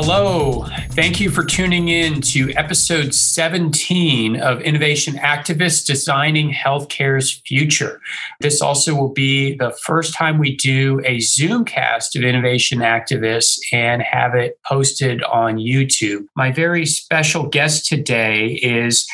Hello. Thank you for tuning in to episode 17 of Innovation Activists Designing Healthcare's Future. This also will be the first time we do a Zoomcast of Innovation Activists and have it posted on YouTube. My very special guest today is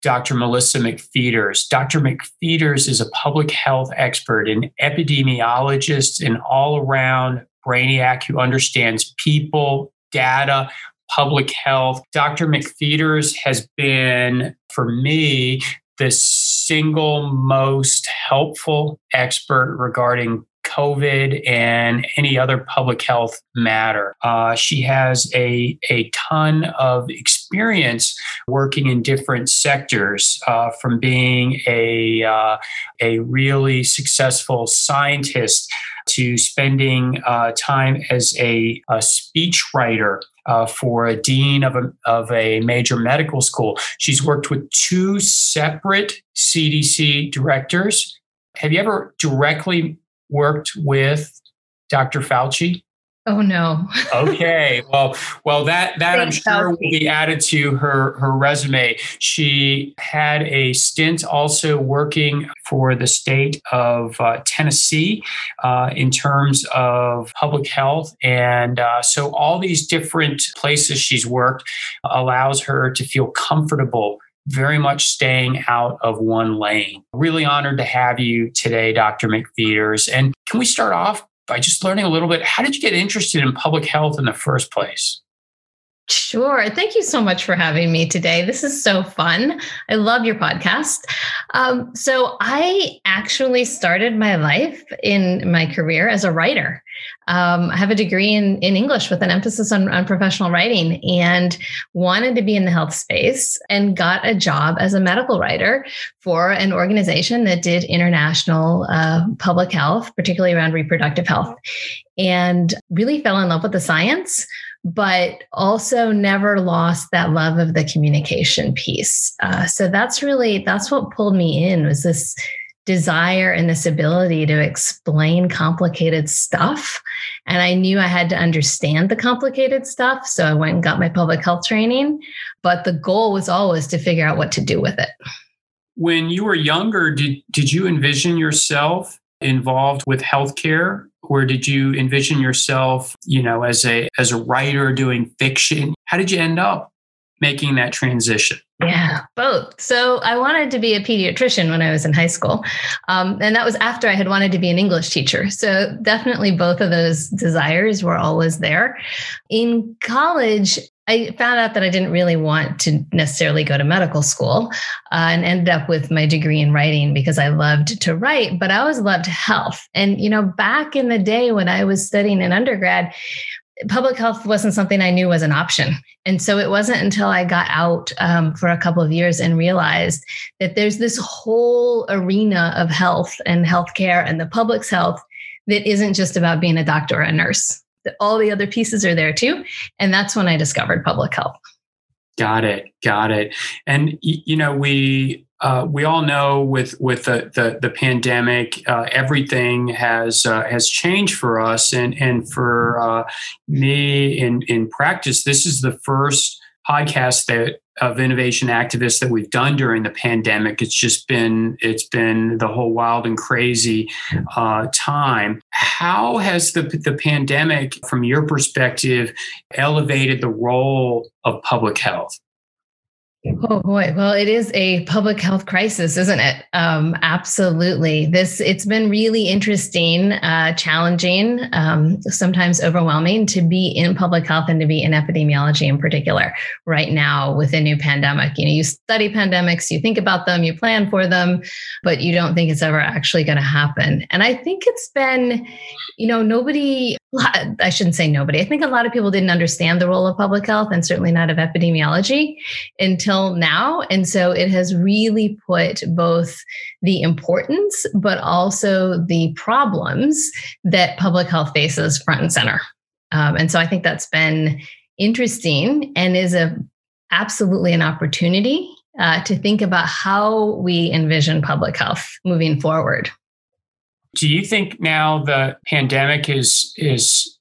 Dr. Melissa McPheeters. Dr. McPheeters is a public health expert, an epidemiologist, an all around brainiac who understands people, data, public health. Dr. McPheeters has been, for me, the single most helpful expert regarding COVID and any other public health matter. Uh, she has a, a ton of experience working in different sectors, uh, from being a, uh, a really successful scientist to spending uh, time as a, a speechwriter uh, for a dean of a, of a major medical school. She's worked with two separate CDC directors. Have you ever directly worked with Dr. Fauci? Oh no. okay. Well, well that that I'm sure will be added to her her resume. She had a stint also working for the state of uh, Tennessee uh, in terms of public health, and uh, so all these different places she's worked allows her to feel comfortable very much staying out of one lane. Really honored to have you today, Dr. McPheeters. And can we start off by just learning a little bit? How did you get interested in public health in the first place? Sure. Thank you so much for having me today. This is so fun. I love your podcast. Um, so, I actually started my life in my career as a writer. Um, I have a degree in, in English with an emphasis on, on professional writing and wanted to be in the health space and got a job as a medical writer for an organization that did international uh, public health, particularly around reproductive health, and really fell in love with the science but also never lost that love of the communication piece. Uh, so that's really that's what pulled me in was this desire and this ability to explain complicated stuff. And I knew I had to understand the complicated stuff. So I went and got my public health training. But the goal was always to figure out what to do with it. When you were younger, did, did you envision yourself involved with healthcare? Or did you envision yourself you know as a as a writer doing fiction? How did you end up making that transition. Yeah both. So i wanted to be a pediatrician when i was in high school um, and that was after i had wanted to be an english teacher. So definitely both of those desires were always there. In college I found out that I didn't really want to necessarily go to medical school uh, and ended up with my degree in writing because I loved to write, but I always loved health. And, you know, back in the day when I was studying in undergrad, public health wasn't something I knew was an option. And so it wasn't until I got out um, for a couple of years and realized that there's this whole arena of health and healthcare and the public's health that isn't just about being a doctor or a nurse all the other pieces are there too. And that's when I discovered public health. Got it. Got it. And you know, we uh, we all know with with the the, the pandemic, uh, everything has uh, has changed for us, and and for uh, me in in practice, this is the first podcast that of innovation activists that we've done during the pandemic. It's just been it's been the whole wild and crazy uh, time. How has the the pandemic, from your perspective, elevated the role of public health? Oh boy. Well, it is a public health crisis, isn't it? Um, absolutely. This it's been really interesting, uh, challenging, um, sometimes overwhelming to be in public health and to be in epidemiology in particular right now with a new pandemic. You know, you study pandemics, you think about them, you plan for them, but you don't think it's ever actually going to happen. And I think it's been, you know, nobody. I shouldn't say nobody. I think a lot of people didn't understand the role of public health and certainly not of epidemiology until until now. And so it has really put both the importance, but also the problems that public health faces front and center. Um, and so I think that's been interesting and is a absolutely an opportunity uh, to think about how we envision public health moving forward. Do you think now the pandemic is is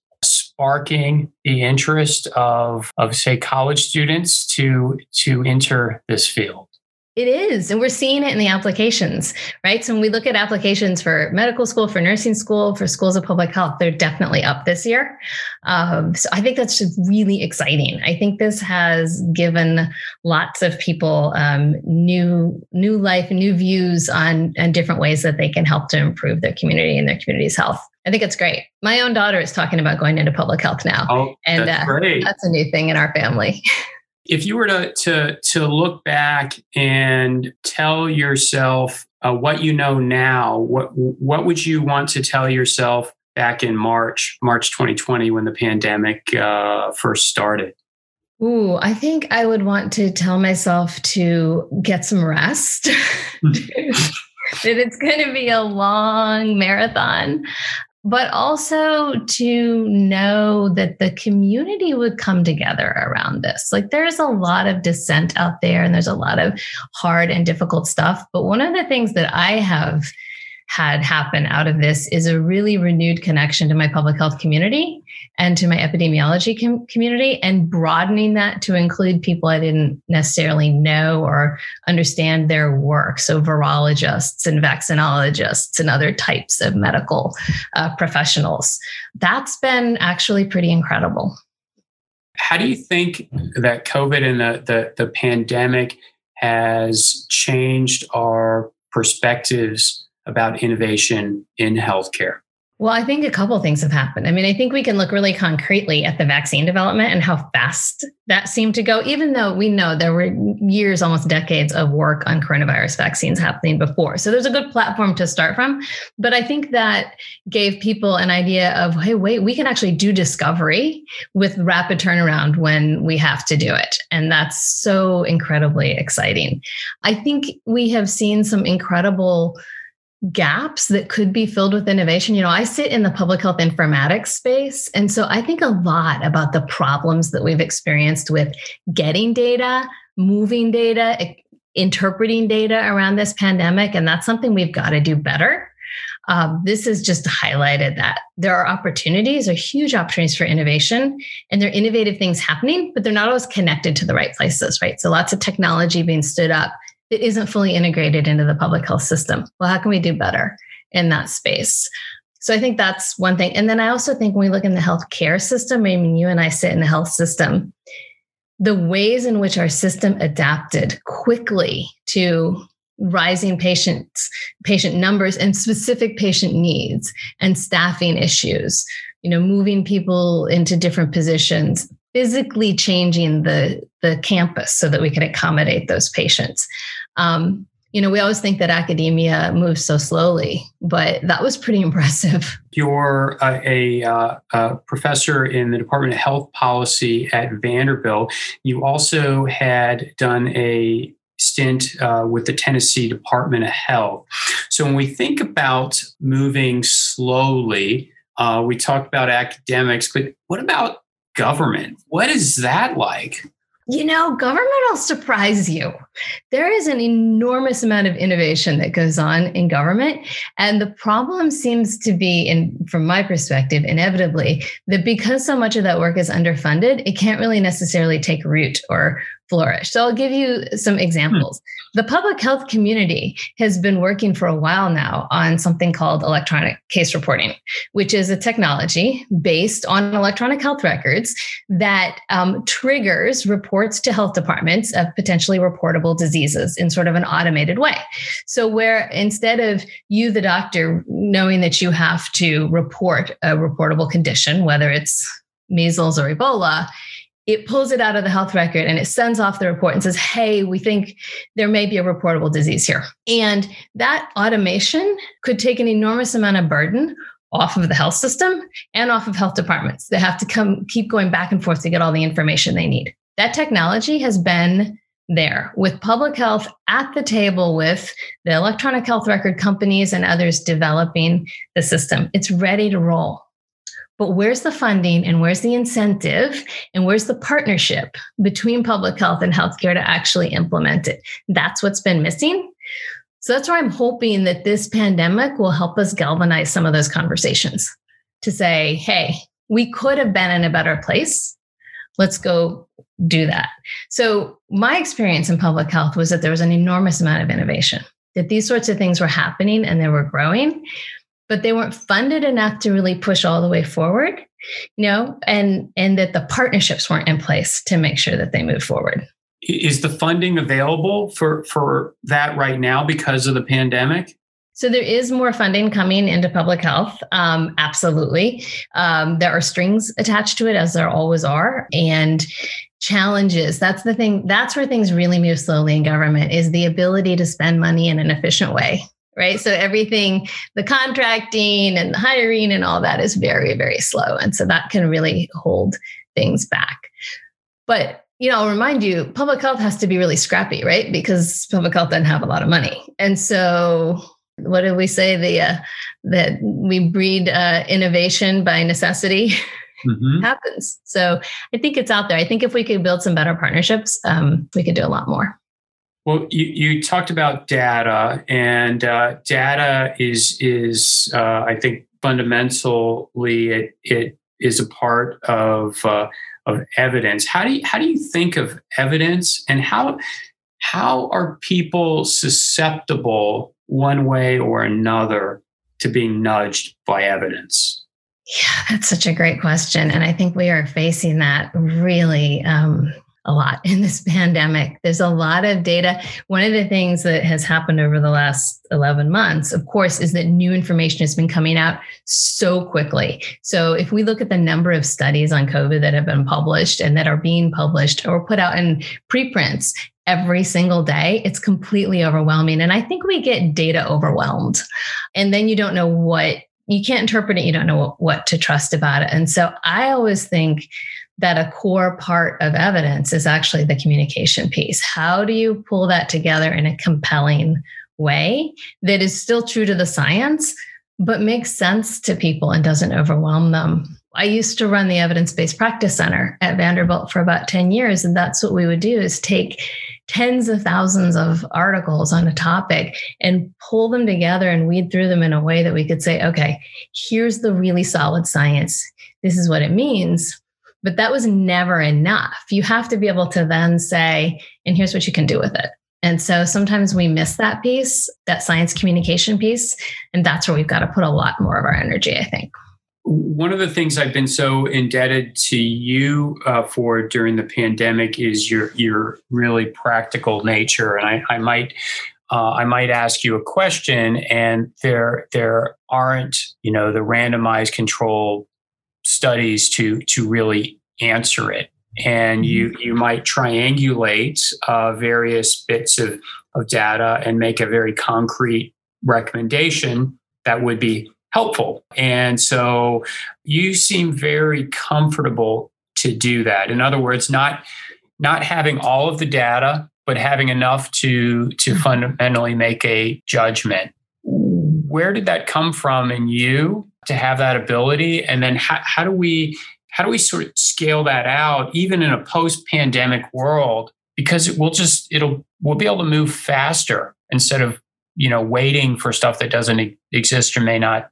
sparking the interest of, of say college students to to enter this field? It is. And we're seeing it in the applications, right? So when we look at applications for medical school, for nursing school, for schools of public health, they're definitely up this year. Um, so I think that's just really exciting. I think this has given lots of people um, new new life, new views on, on different ways that they can help to improve their community and their community's health. I think it's great. My own daughter is talking about going into public health now. Oh, and that's, uh, that's a new thing in our family. if you were to to to look back and tell yourself uh, what you know now, what what would you want to tell yourself back in March, March 2020, when the pandemic uh, first started? Ooh, I think I would want to tell myself to get some rest. that it's going to be a long marathon but also to know that the community would come together around this. Like there's a lot of dissent out there and there's a lot of hard and difficult stuff. But one of the things that I have had happen out of this is a really renewed connection to my public health community and to my epidemiology com- community and broadening that to include people I didn't necessarily know or understand their work. So, virologists and vaccinologists and other types of medical uh, professionals. That's been actually pretty incredible. How do you think that COVID and the, the, the pandemic has changed our perspectives about innovation in healthcare? Well, I think a couple things have happened. I mean, I think we can look really concretely at the vaccine development and how fast that seemed to go, even though we know there were years, almost decades of work on coronavirus vaccines happening before. So there's a good platform to start from. But I think that gave people an idea of, hey, wait, we can actually do discovery with rapid turnaround when we have to do it. And that's so incredibly exciting. I think we have seen some incredible gaps that could be filled with innovation. You know, I sit in the public health informatics space. And so I think a lot about the problems that we've experienced with getting data, moving data, interpreting data around this pandemic. And that's something we've got to do better. Um, this has just highlighted that there are opportunities, are huge opportunities for innovation, and there are innovative things happening, but they're not always connected to the right places, right? So lots of technology being stood up that isn't fully integrated into the public health system. Well, how can we do better in that space? So I think that's one thing. And then I also think when we look in the healthcare system, I mean, you and I sit in the health system, the ways in which our system adapted quickly to rising patients patient numbers and specific patient needs and staffing issues you know moving people into different positions physically changing the the campus so that we can accommodate those patients um, you know, we always think that academia moves so slowly, but that was pretty impressive. You're uh, a, uh, a, professor in the Department of Health Policy at Vanderbilt. You also had done a stint uh, with the Tennessee Department of Health. So when we think about moving slowly, uh, we talked about academics, but what about government? What is that like? You know, government will surprise you. There is an enormous amount of innovation that goes on in government. And the problem seems to be, in from my perspective, inevitably, that because so much of that work is underfunded, it can't really necessarily take root or flourish. So I'll give you some examples. Hmm. The public health community has been working for a while now on something called electronic case reporting, which is a technology based on electronic health records that um, triggers reports to health departments of potentially reportable diseases in sort of an automated way. So, where instead of you, the doctor, knowing that you have to report a reportable condition, whether it's measles or Ebola, it pulls it out of the health record and it sends off the report and says, Hey, we think there may be a reportable disease here. And that automation could take an enormous amount of burden off of the health system and off of health departments. They have to come keep going back and forth to get all the information they need. That technology has been there with public health at the table with the electronic health record companies and others developing the system. It's ready to roll. But where's the funding and where's the incentive and where's the partnership between public health and healthcare to actually implement it? That's what's been missing. So that's why I'm hoping that this pandemic will help us galvanize some of those conversations to say, hey, we could have been in a better place. Let's go do that. So, my experience in public health was that there was an enormous amount of innovation, that these sorts of things were happening and they were growing, but they weren't funded enough to really push all the way forward, you know, and and that the partnerships weren't in place to make sure that they move forward. Is the funding available for for that right now because of the pandemic? So there is more funding coming into public health. Um, absolutely. Um, there are strings attached to it, as there always are. And challenges that's the thing that's where things really move slowly in government is the ability to spend money in an efficient way right? So everything the contracting and the hiring and all that is very very slow. And so that can really hold things back. But you know i'll remind you public health has to be really scrappy right? Because public health doesn't have a lot of money. And so what did we say? The uh, that we breed uh, innovation by necessity mm-hmm. happens. So i think it's out there. I think if we could build some better partnerships um, we could do a lot more well you, you talked about data and uh, data is is uh, i think fundamentally it, it is a part of uh, of evidence how do you how do you think of evidence and how how are people susceptible one way or another to being nudged by evidence? Yeah, that's such a great question. And I think we are facing that really um, a lot in this pandemic. There's a lot of data. One of the things that has happened over the last 11 months, of course, is that new information has been coming out so quickly. So if we look at the number of studies on COVID that have been published and that are being published or put out in preprints, every single day, it's completely overwhelming. And I think we get data overwhelmed. And then you don't know what, you can't interpret it, you don't know what, to trust about it. And so I always think that a core part of evidence is actually the communication piece. How do you pull that together in a compelling way that is still true to the science, but makes sense to people and doesn't overwhelm them? I used to run the evidence based practice center at Vanderbilt for about 10 years. And that's what we would do is take tens of thousands of articles on a topic and pull them together and weed through them in a way that we could say, okay, here's the really solid science. This is what it means. But that was never enough. You have to be able to then say, and here's what you can do with it. And so sometimes we miss that piece, that science communication piece. And that's where we've got to put a lot more of our energy, I think one of the things I've been so indebted to you uh, for during the pandemic is your your really practical nature, and I, I might uh, I might ask you a question, and there there aren't you know the randomized control studies to to really answer it, and you mm-hmm. you might triangulate uh, various bits of of data and make a very concrete recommendation that would be helpful. And so you seem very comfortable to do that. In other words, not not having all of the data, but having enough to to mm-hmm. fundamentally make a judgment. Where did that come from in you to have that ability? And then how, how do we how do we sort of scale that out even in a post-pandemic world? Because it will just it'll we'll be able to move faster instead of you know waiting for stuff that doesn't exist or may not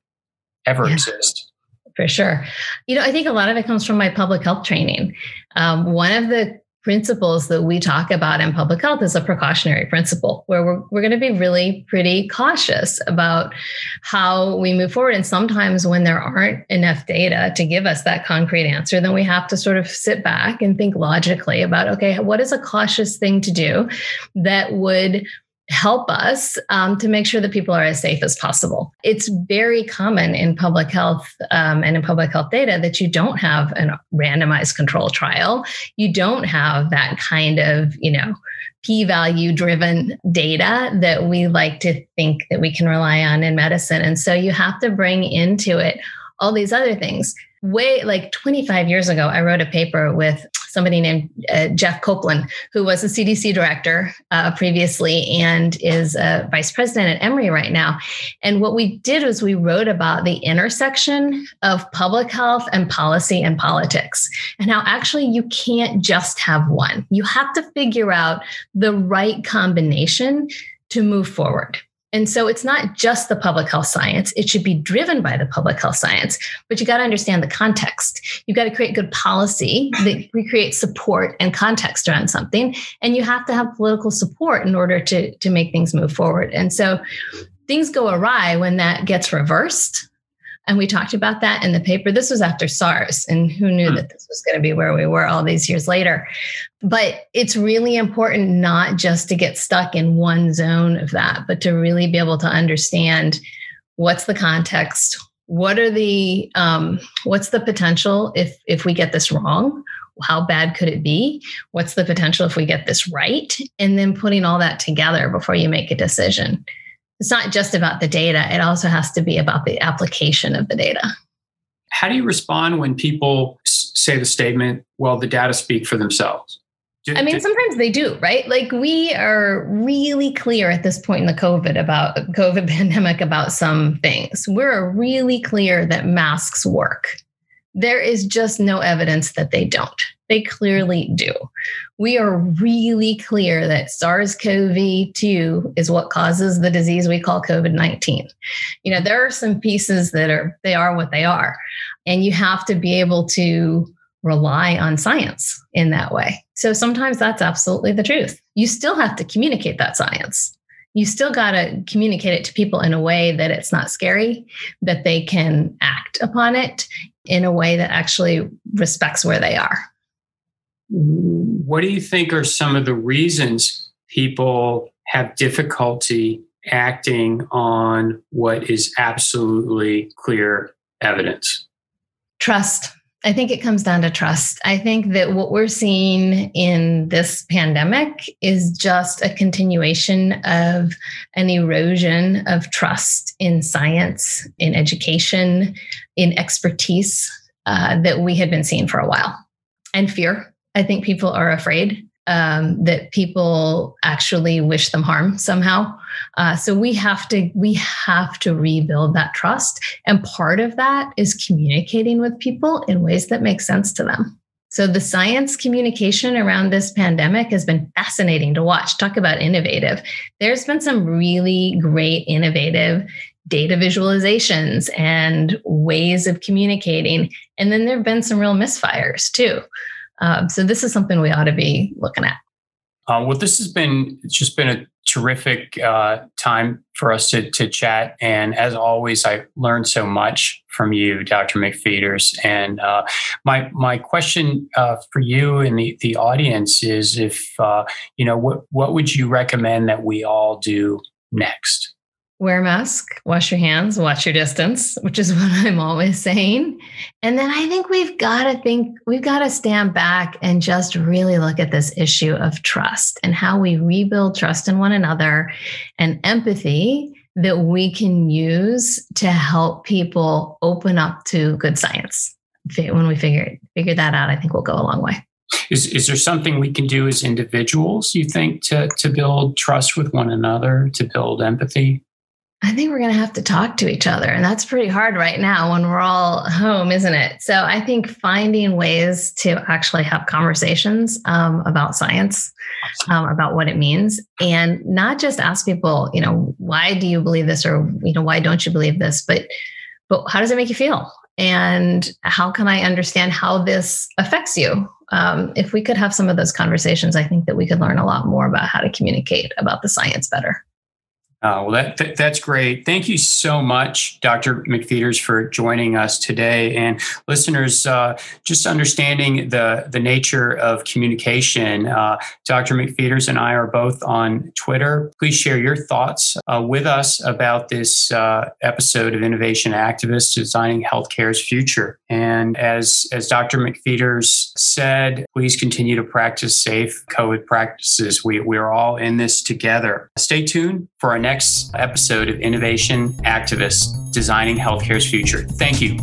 ever yeah. exist. For sure. You know, I think a lot of it comes from my public health training. Um, one of the principles that we talk about in public health is a precautionary principle where we're, we're going to be really pretty cautious about how we move forward. And sometimes when there aren't enough data to give us that concrete answer then we have to sort of sit back and think logically about okay what is a cautious thing to do that would help us um, to make sure that people are as safe as possible. It's very common in public health um, and in public health data that you don't have a randomized control trial. You don't have that kind of, you know, p value driven data that we like to think that we can rely on in medicine. And so you have to bring into it all these other things. Way like 25 years ago, I wrote a paper with somebody named uh, Jeff Koplan, who was a CDC director uh, previously and is a vice president at Emory right now. And what we did was we wrote about the intersection of public health and policy and politics, and how actually you can't just have one. You have to figure out the right combination to move forward. And so it's not just the public health science. It should be driven by the public health science, but you got to understand the context. You've got to create good policy that recreates support and context around something. And you have to have political support in order to, to make things move forward. And so things go awry when that gets reversed and we talked about that in the paper. This was after SARS, and who knew hmm. that this was going to be where we were all these years later. But it's really important not just to get stuck in one zone of that, but to really be able to understand what's the context, what are the um, what's the potential if if we get this wrong how bad could it be what's the potential if we get this right and then putting all that together before you make a decision it's not just about the data, it also has to be about the application of the data. How do you respond when people say the statement, well, the data speak for themselves? Do, I mean, do, sometimes they do, right? Like we are really clear at this point in the COVID about COVID pandemic about some things. We're really clear that masks work. There is just no evidence that they don't. They clearly do. We are really clear that SARS CoV 2 is what causes the disease we call COVID 19. You know, there are some pieces that are, they are what they are. And you have to be able to rely on science in that way. So sometimes that's absolutely the truth. You still have to communicate that science. You still got to communicate it to people in a way that it's not scary, that they can act upon it in a way that actually respects where they are. What do you think are some of the reasons people have difficulty acting on what is absolutely clear evidence? Trust. I think it comes down to trust. I think that what we're seeing in this pandemic is just a continuation of an erosion of trust in science, in education, in expertise uh, that we had been seeing for a while, and fear. I think people are afraid um, that people actually wish them harm somehow. Uh, so we have to we have to rebuild that trust, and part of that is communicating with people in ways that make sense to them. So the science communication around this pandemic has been fascinating to watch. Talk about innovative. There's been some really great innovative data visualizations and ways of communicating. And then there have been some real misfires too. Um, so this is something we ought to be looking at. Uh, well, this has been it's just been a terrific uh, time for us to, to chat, and as always, I learned so much from you, Dr. McPheeters. And uh, my my question uh, for you and the, the audience is, if uh, you know, what what would you recommend that we all do next? Wear a mask, wash your hands, watch your distance, which is what I'm always saying. And then I think we've got to think, we've got to stand back and just really look at this issue of trust and how we rebuild trust in one another and empathy that we can use to help people open up to good science. When we figure figure that out, I think we'll go a long way. Is, is there something we can do as individuals, you think, to, to build trust with one another, to build empathy? I think we're going to have to talk to each other. And that's pretty hard right now when we're all home, isn't it? So I think finding ways to actually have conversations um, about science, um, about what it means, and not just ask people, you know, why do you believe this or, you know, why don't you believe this? But, but how does it make you feel? And how can I understand how this affects you? Um, if we could have some of those conversations, I think that we could learn a lot more about how to communicate about the science better. Uh, well, that, that, that's great. Thank you so much, Dr. McPheeters, for joining us today. And listeners, uh, just understanding the, the nature of communication, uh, Dr. McPheeters and I are both on Twitter. Please share your thoughts uh, with us about this uh, episode of Innovation Activists Designing Healthcare's Future. And as, as Dr. McPheeters said, please continue to practice safe COVID practices. We, we're all in this together. Stay tuned for our next next episode of Innovation Activists Designing Healthcare's Future. Thank you.